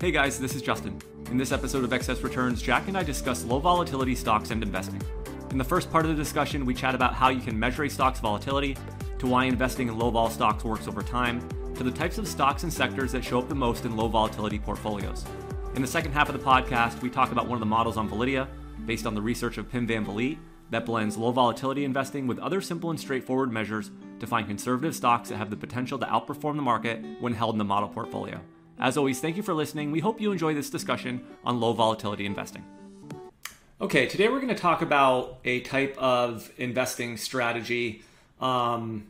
Hey guys, this is Justin. In this episode of Excess Returns, Jack and I discuss low volatility stocks and investing. In the first part of the discussion, we chat about how you can measure a stock's volatility, to why investing in low vol stocks works over time, to the types of stocks and sectors that show up the most in low volatility portfolios. In the second half of the podcast, we talk about one of the models on Validea, based on the research of Pim van Vliet, that blends low volatility investing with other simple and straightforward measures to find conservative stocks that have the potential to outperform the market when held in the model portfolio. As always, thank you for listening. We hope you enjoy this discussion on low volatility investing. Okay, today we're going to talk about a type of investing strategy, um,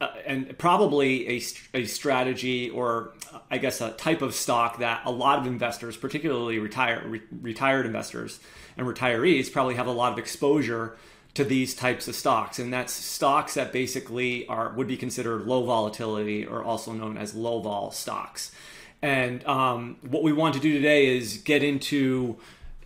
uh, and probably a, a strategy or I guess a type of stock that a lot of investors, particularly retire, re, retired investors and retirees, probably have a lot of exposure to these types of stocks, and that's stocks that basically are would be considered low volatility or also known as low vol stocks. And um, what we want to do today is get into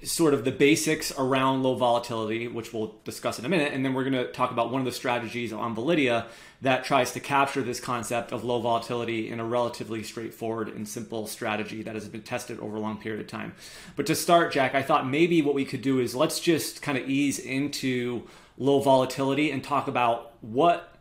sort of the basics around low volatility, which we'll discuss in a minute. And then we're going to talk about one of the strategies on Validea that tries to capture this concept of low volatility in a relatively straightforward and simple strategy that has been tested over a long period of time. But to start, Jack, I thought maybe what we could do is let's just kind of ease into low volatility and talk about what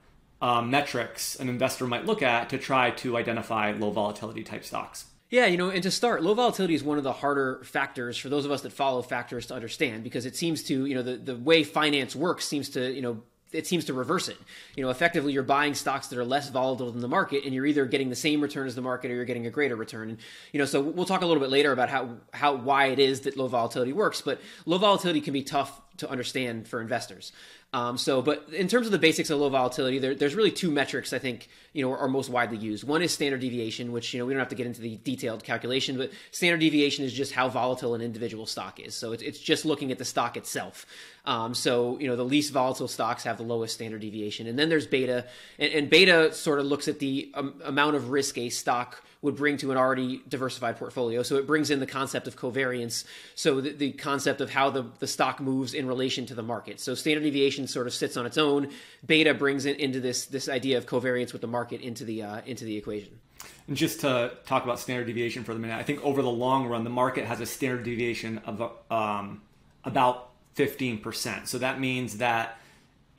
uh, metrics an investor might look at to try to identify low volatility type stocks. Yeah, you know, and to start, low volatility is one of the harder factors for those of us that follow factors to understand because it seems to, you know, the, the way finance works seems to, you know, it seems to reverse it. You know, effectively, you're buying stocks that are less volatile than the market, and you're either getting the same return as the market or you're getting a greater return. And you know, so we'll talk a little bit later about how how why it is that low volatility works. But low volatility can be tough to understand for investors. Um, so, but in terms of the basics of low volatility, there, there's really two metrics I think you know are, are, most widely used. One is standard deviation, which you know we don't have to get into the detailed calculation, but standard deviation is just how volatile an individual stock is. So it's, it's just looking at the stock itself. Um, so you know the least volatile stocks have the lowest standard deviation, and then there's beta, and, and beta sort of looks at the um, amount of risk a stock would bring to an already diversified portfolio. So it brings in the concept of covariance. So the, the, concept of how the, the stock moves in relation to the market. So standard deviation sort of sits on its own. Beta brings it into this this idea of covariance with the market into the uh, into the equation. And just to talk about standard deviation for the minute, I think over the long run, the market has a standard deviation of um, about 15%. So that means that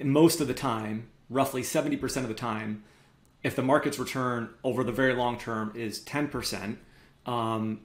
most of the time, roughly 70% of the time, if the market's return over the very long term is 10%, um,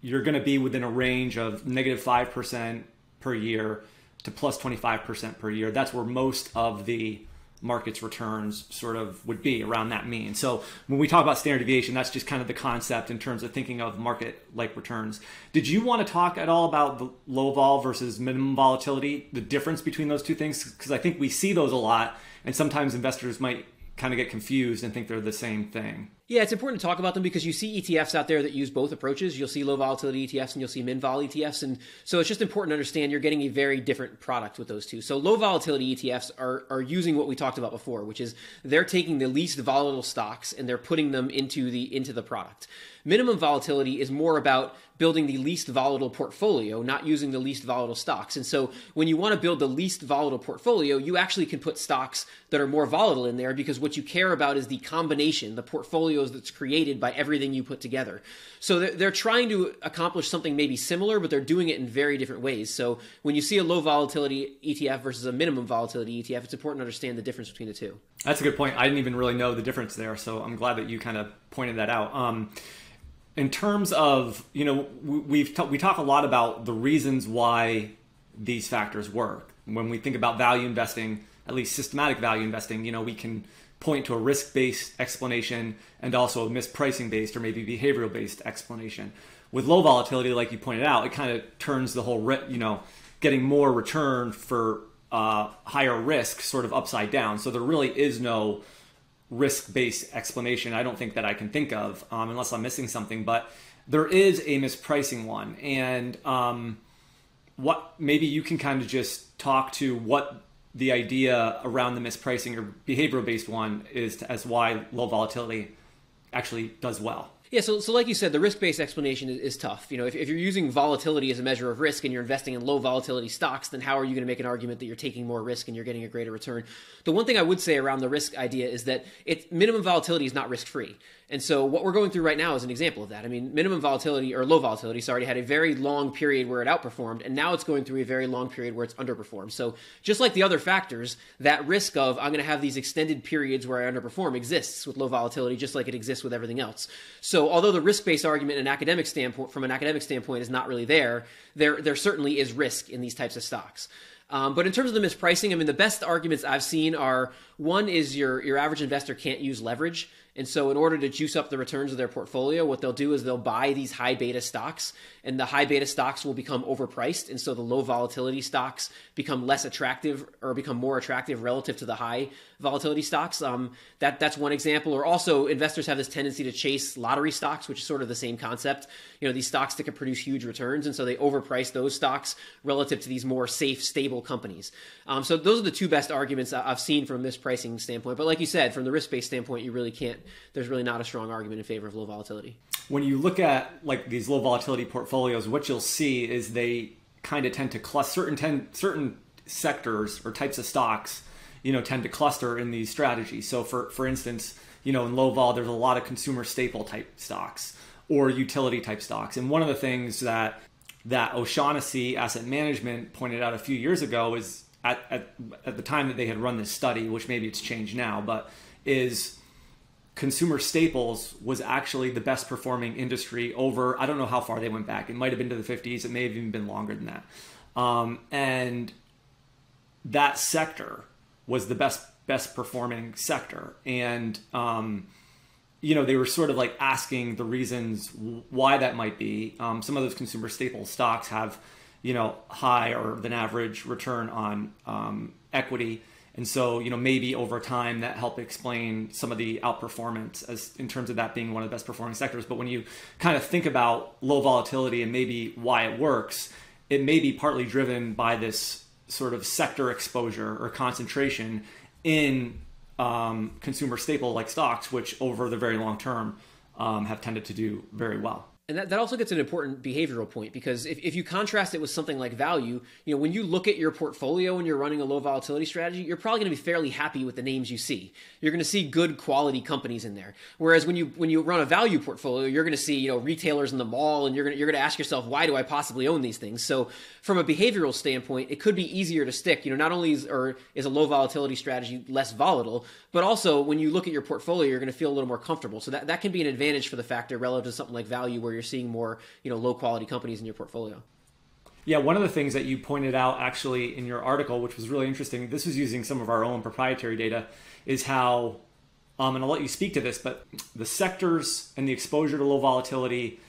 you're going to be within a range of negative 5% per year to plus 25% per year. That's where most of the market's returns sort of would be around that mean. So when we talk about standard deviation, that's just kind of the concept in terms of thinking of market like returns. Did you want to talk at all about the low vol versus minimum volatility, the difference between those two things? Because I think we see those a lot, and sometimes investors might kind of get confused and think they're the same thing. Yeah, it's important to talk about them because you see ETFs out there that use both approaches. You'll see low volatility ETFs and you'll see min vol ETFs. And so it's just important to understand you're getting a very different product with those two. So low volatility ETFs are, are using what we talked about before, which is they're taking the least volatile stocks and they're putting them into the into the product. Minimum volatility is more about building the least volatile portfolio, not using the least volatile stocks. And so when you want to build the least volatile portfolio, you actually can put stocks that are more volatile in there because what you care about is the combination, the portfolios that's created by everything you put together. So they're, they're trying to accomplish something maybe similar, but they're doing it in very different ways. So when you see a low volatility ETF versus a minimum volatility ETF, it's important to understand the difference between the two. That's a good point. I didn't even really know the difference there, so I'm glad that you kind of pointed that out. Um, in terms of you know we've t- we talk a lot about the reasons why these factors work. When we think about value investing at least systematic value investing you know we can point to a risk-based explanation and also a mispricing based or maybe behavioral based explanation. With low volatility like you pointed out it kind of turns the whole you know getting more return for uh, higher risk sort of upside down. So there really is no risk based explanation. I don't think that I can think of um, unless I'm missing something, but there is a mispricing one. And um, what maybe you can kind of just talk to what the idea around the mispricing or behavioral based one is to, as why low volatility actually does well. Yeah, so, so like you said, the risk based explanation is, is, tough. You know, if, if you're using volatility as a measure of risk and you're investing in low volatility stocks, then how are you going to make an argument that you're taking more risk and you're getting a greater return? The one thing I would say around the risk idea is that minimum volatility is not risk free. And so what we're going through right now is an example of that. I mean, minimum volatility or low volatility, sorry, had a very long period where it outperformed, and now it's going through a very long period where it's underperformed. So just like the other factors, that risk of I'm going to have these extended periods where I underperform exists with low volatility, just like it exists with everything else. So although the risk-based argument an academic standpoint, from an academic standpoint, is not really there, there there certainly is risk in these types of stocks. Um, but in terms of the mispricing, I mean, the best arguments I've seen are one is your your average investor can't use leverage. And so, in order to juice up the returns of their portfolio, what they'll do is they'll buy these high beta stocks, and the high beta stocks will become overpriced. And so, the low volatility stocks become less attractive or become more attractive relative to the high volatility stocks. Um, that that's one example. Or also, investors have this tendency to chase lottery stocks, which is sort of the same concept. You know, these stocks that can produce huge returns, and so they overprice those stocks relative to these more safe, stable companies. Um, so, those are the two best arguments I've seen from this pricing standpoint. But like you said, from the risk based standpoint, you really can't there's really not a strong argument in favor of low volatility. When you look at like these low volatility portfolios, what you'll see is they kind of tend to cluster certain ten, certain sectors or types of stocks, you know, tend to cluster in these strategies. So for for instance, you know, in low vol, there's a lot of consumer staple type stocks or utility type stocks. And one of the things that that O'Shaughnessy Asset Management pointed out a few years ago is at, at, at the time that they had run this study, which maybe it's changed now, but is consumer staples was actually the best performing industry over i don't know how far they went back. It might have been to the 50s it may have even been longer than that. Um, and that sector was the best best performing sector. And um, you know they were sort of like asking the reasons why that might be. Um, some of those consumer staple stocks have you know higher than average return on um, equity and so, you know, maybe over time that helped explain some of the outperformance as in terms of that being one of the best performing sectors. But when you kind of think about low volatility and maybe why it works, it may be partly driven by this sort of sector exposure or concentration in um, consumer staple like stocks, which over the very long term um, have tended to do very well. And that, that also gets an important behavioral point because if, if you contrast it with something like value, you know, when you look at your portfolio and you're running a low volatility strategy, you're probably going to be fairly happy with the names you see. You're going to see good quality companies in there. Whereas when you when you run a value portfolio, you're going to see, you know, retailers in the mall and you're going to, you're going to ask yourself, why do I possibly own these things? So from a behavioral standpoint, it could be easier to stick. You know, not only is or is a low volatility strategy less volatile, but also when you look at your portfolio, you're going to feel a little more comfortable. So that, that can be an advantage for the factor relative to something like value where where you're seeing more, you know, low quality companies in your portfolio. Yeah, one of the things that you pointed out actually in your article, which was really interesting, this was using some of our own proprietary data, is how, um, and I'll let you speak to this, but the sectors and the exposure to low volatility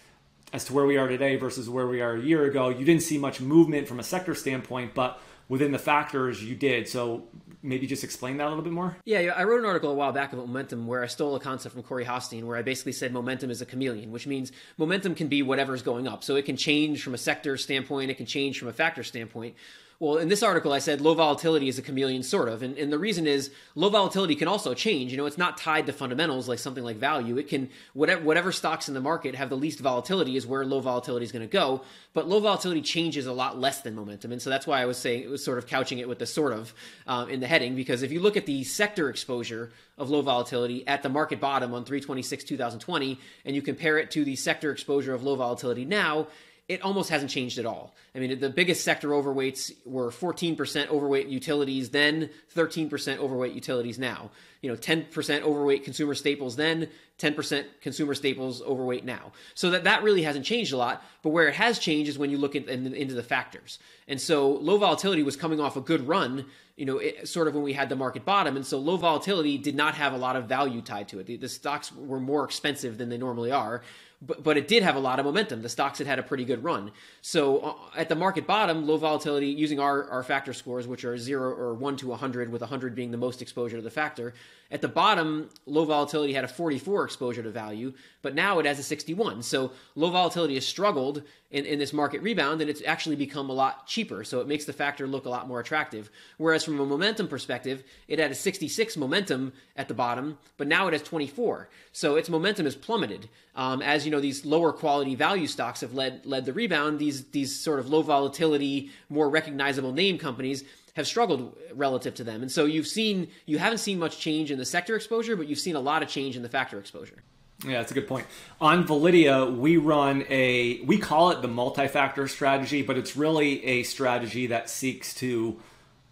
as to where we are today versus where we are a year ago, you didn't see much movement from a sector standpoint, but within the factors you did. So maybe just explain that a little bit more? Yeah, I wrote an article a while back about momentum where I stole a concept from Corey Hoffstein where I basically said momentum is a chameleon, which means momentum can be whatever's going up. So it can change from a sector standpoint, it can change from a factor standpoint. Well, in this article, I said low volatility is a chameleon, sort of. And, and the reason is low volatility can also change. You know, it's not tied to fundamentals like something like value. It can, whatever, whatever stocks in the market have the least volatility is where low volatility is going to go. But low volatility changes a lot less than momentum. And so that's why I was saying, it was sort of couching it with the sort of um, in the heading, because if you look at the sector exposure of low volatility at the market bottom on 326 2020, and you compare it to the sector exposure of low volatility now, it almost hasn't changed at all. I mean, the biggest sector overweights were 14% overweight utilities then, 13% overweight utilities now. You know, 10% overweight consumer staples then, 10% consumer staples overweight now. So that that really hasn't changed a lot. But where it has changed is when you look at in, into the factors. And so low volatility was coming off a good run. You know, it, sort of when we had the market bottom, and so low volatility did not have a lot of value tied to it. The, the stocks were more expensive than they normally are but, but it did have a lot of momentum. The stocks had had a pretty good run. So uh, at the market bottom, low volatility, using our, our factor scores, which are zero or one to a 100, with a 100 being the most exposure to the factor, At the bottom, low volatility had a 44 exposure to value, but now it has a 61. So low volatility has struggled in, in this market rebound, and it's actually become a lot cheaper. So it makes the factor look a lot more attractive. Whereas from a momentum perspective, it had a 66 momentum at the bottom, but now it has 24. So its momentum has plummeted. Um, as you know, these lower quality value stocks have led led the rebound. These these sort of low volatility, more recognizable name companies have struggled relative to them. And so you've seen you haven't seen much change in the sector exposure, but you've seen a lot of change in the factor exposure. Yeah, that's a good point. On Validea, we run a we call it the multi-factor strategy, but it's really a strategy that seeks to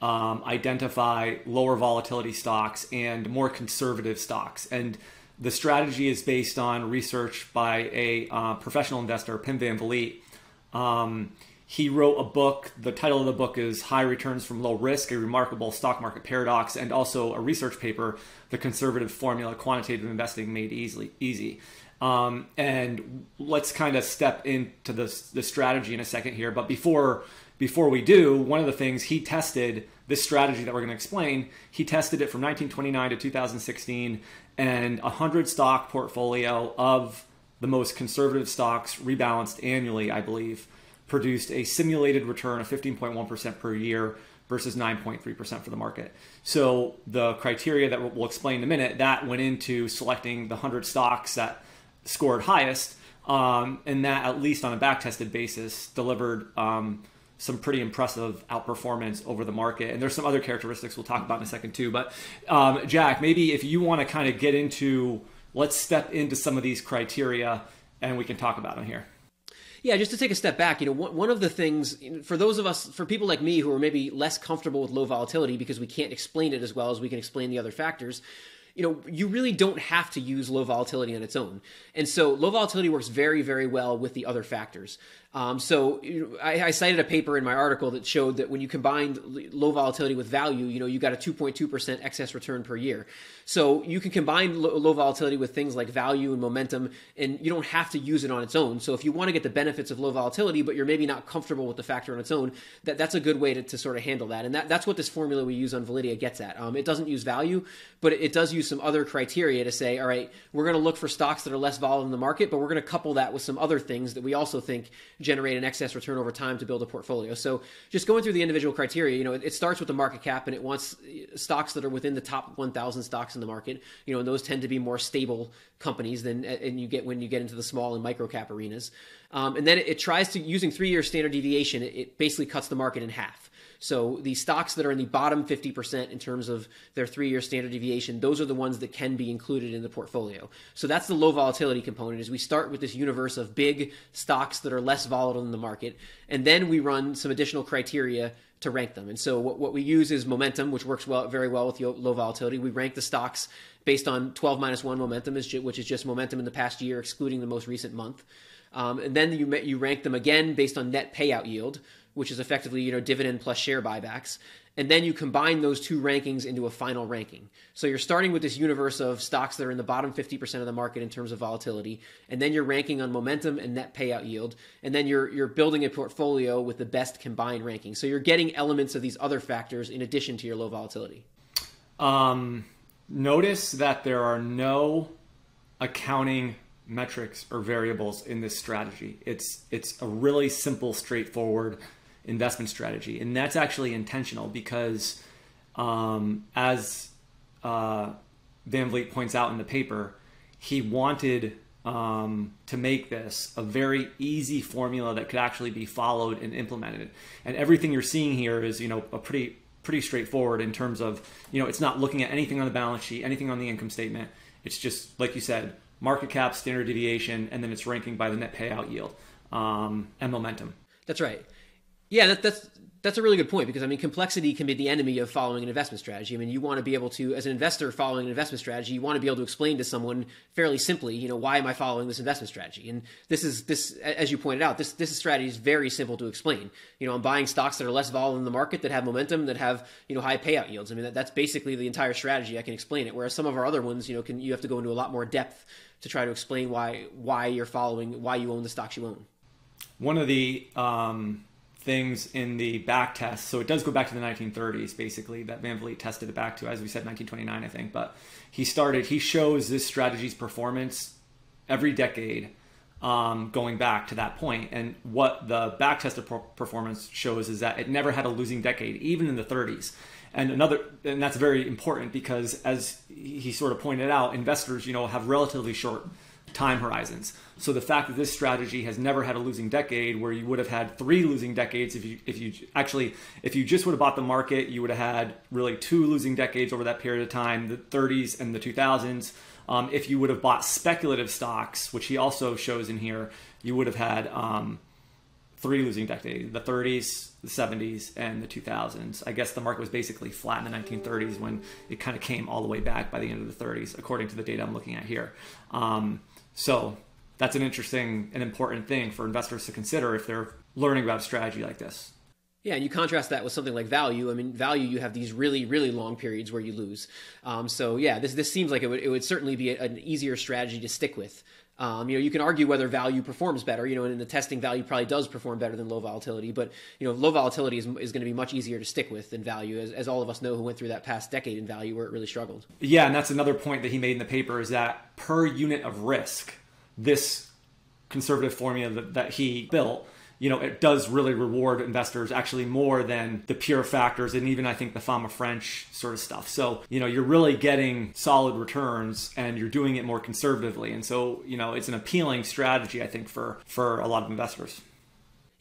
um, identify lower volatility stocks and more conservative stocks. And the strategy is based on research by a uh, professional investor, Pim van Vliet. Um, he wrote a book. The title of the book is High Returns from Low Risk, a remarkable stock market paradox, and also a research paper, The Conservative Formula Quantitative Investing Made Easily Easy. Um, and let's kind of step into the, the strategy in a second here. But before before we do, one of the things he tested this strategy that we're going to explain, he tested it from 1929 to 2016 and a 100 stock portfolio of the most conservative stocks rebalanced annually, I believe produced a simulated return of 15.1% per year versus 9.3% for the market. So the criteria that we'll explain in a minute that went into selecting the 100 stocks that scored highest, um, and that at least on a back-tested basis delivered um, some pretty impressive outperformance over the market. And there's some other characteristics we'll talk about in a second too. But um, Jack, maybe if you want to kind of get into, let's step into some of these criteria, and we can talk about them here. Yeah, just to take a step back, you know, one of the things for those of us, for people like me who are maybe less comfortable with low volatility because we can't explain it as well as we can explain the other factors, you know, you really don't have to use low volatility on its own. And so low volatility works very, very well with the other factors. Um, so I, I, cited a paper in my article that showed that when you combined low volatility with value, you know, you got a 2.2% excess return per year. So you can combine low, low, volatility with things like value and momentum, and you don't have to use it on its own. So if you want to get the benefits of low volatility, but you're maybe not comfortable with the factor on its own, that, that's a good way to, to sort of handle that. And that, that's what this formula we use on Validea gets at. Um, it doesn't use value, but it, it does use some other criteria to say, all right, we're going to look for stocks that are less volatile in the market, but we're going to couple that with some other things that we also think generate an excess return over time to build a portfolio. So just going through the individual criteria, you know, it, it starts with the market cap and it wants uh, stocks that are within the top 1,000 stocks in the market. You know, and those tend to be more stable companies than uh, and you get when you get into the small and micro cap arenas. Um, and then it, it, tries to using three year standard deviation. It, it basically cuts the market in half. So the stocks that are in the bottom 50% in terms of their three year standard deviation, those are the ones that can be included in the portfolio. So that's the low volatility component is we start with this universe of big stocks that are less volatile in the market. And then we run some additional criteria to rank them. And so what, what we use is momentum, which works well, very well with low volatility. We rank the stocks based on 12 minus 1 momentum, which is just momentum in the past year, excluding the most recent month. Um, and then you, you rank them again based on net payout yield which is effectively you know dividend plus share buybacks. And then you combine those two rankings into a final ranking. So you're starting with this universe of stocks that are in the bottom 50% of the market in terms of volatility and then you're ranking on momentum and net payout yield and then you're you're building a portfolio with the best combined ranking. So you're getting elements of these other factors in addition to your low volatility. Um, notice that there are no accounting metrics or variables in this strategy it's it's a really simple straightforward investment strategy. And that's actually intentional because, um, as uh, Van Vliet points out in the paper, he wanted um, to make this a very easy formula that could actually be followed and implemented. And everything you're seeing here is, you know, a pretty pretty straightforward in terms of, you know, it's not looking at anything on the balance sheet, anything on the income statement. It's just like you said, market cap, standard deviation, and then it's ranking by the net payout yield um, and momentum. That's right. Yeah, that, that's that's a really good point because I mean complexity can be the enemy of following an investment strategy. I mean, you want to be able to, as an investor following an investment strategy, you want to be able to explain to someone fairly simply, you know, why am I following this investment strategy? And this is this, as you pointed out, this this strategy is very simple to explain. You know, I'm buying stocks that are less volatile in the market, that have momentum, that have you know high payout yields. I mean, that, that's basically the entire strategy. I can explain it. Whereas some of our other ones, you know, can you have to go into a lot more depth to try to explain why why you're following, why you own the stocks you own. One of the um things in the back test. So it does go back to the 1930s, basically, that Van Vliet tested it back to, as we said, 1929, I think. But he started, he shows this strategy's performance every decade um, going back to that point. And what the back tested performance shows is that it never had a losing decade, even in the 30s. And another, and that's very important because, as he sort of pointed out, investors, you know, have relatively short time horizons. So the fact that this strategy has never had a losing decade, where you would have had three losing decades if you if you actually if you just would have bought the market, you would have had really two losing decades over that period of time, the 30s and the 2000s. Um, if you would have bought speculative stocks, which he also shows in here, you would have had um, three losing decades: the 30s, the 70s, and the 2000s. I guess the market was basically flat in the 1930s when it kind of came all the way back by the end of the 30s, according to the data I'm looking at here. Um, so that's an interesting and important thing for investors to consider if they're learning about a strategy like this. Yeah, and you contrast that with something like value. I mean, value you have these really, really long periods where you lose. Um, so yeah, this this seems like it would it would certainly be a, an easier strategy to stick with. Um, you know, you can argue whether value performs better. You know, and in the testing, value probably does perform better than low volatility. But you know, low volatility is, is going to be much easier to stick with than value, as, as all of us know who went through that past decade in value where it really struggled. Yeah, and that's another point that he made in the paper is that per unit of risk, this conservative formula that, that he built you know, it does really reward investors actually more than the pure factors and even I think the Fama French sort of stuff. So, you know, you're really getting solid returns and you're doing it more conservatively. And so, you know, it's an appealing strategy, I think, for, for a lot of investors.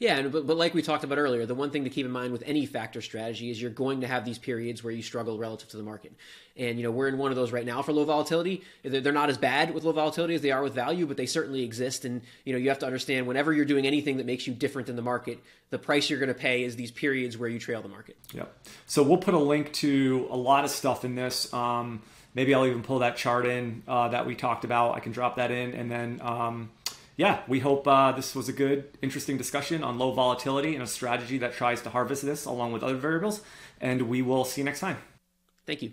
Yeah, but, but like we talked about earlier, the one thing to keep in mind with any factor strategy is you're going to have these periods where you struggle relative to the market. And, you know, we're in one of those right now for low volatility. They're not as bad with low volatility as they are with value, but they certainly exist. And, you know, you have to understand whenever you're doing anything that makes you different than the market, the price you're going to pay is these periods where you trail the market. Yep. So we'll put a link to a lot of stuff in this. Um, maybe I'll even pull that chart in uh, that we talked about. I can drop that in. And then, um, yeah, we hope uh, this was a good, interesting discussion on low volatility and a strategy that tries to harvest this along with other variables. And we will see you next time. Thank you.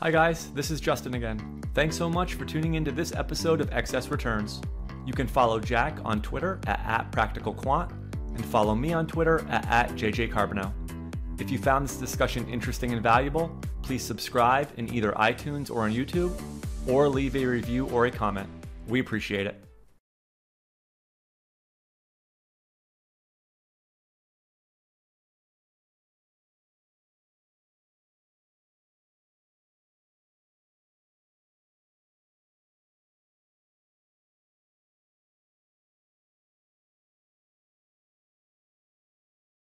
Hi, guys, this is Justin again. Thanks so much for tuning into this episode of Excess Returns. You can follow Jack on Twitter at, at PracticalQuant and follow me on Twitter at, at JJCarbonneau. If you found this discussion interesting and valuable, please subscribe in either iTunes or on YouTube, or leave a review or a comment. We appreciate it.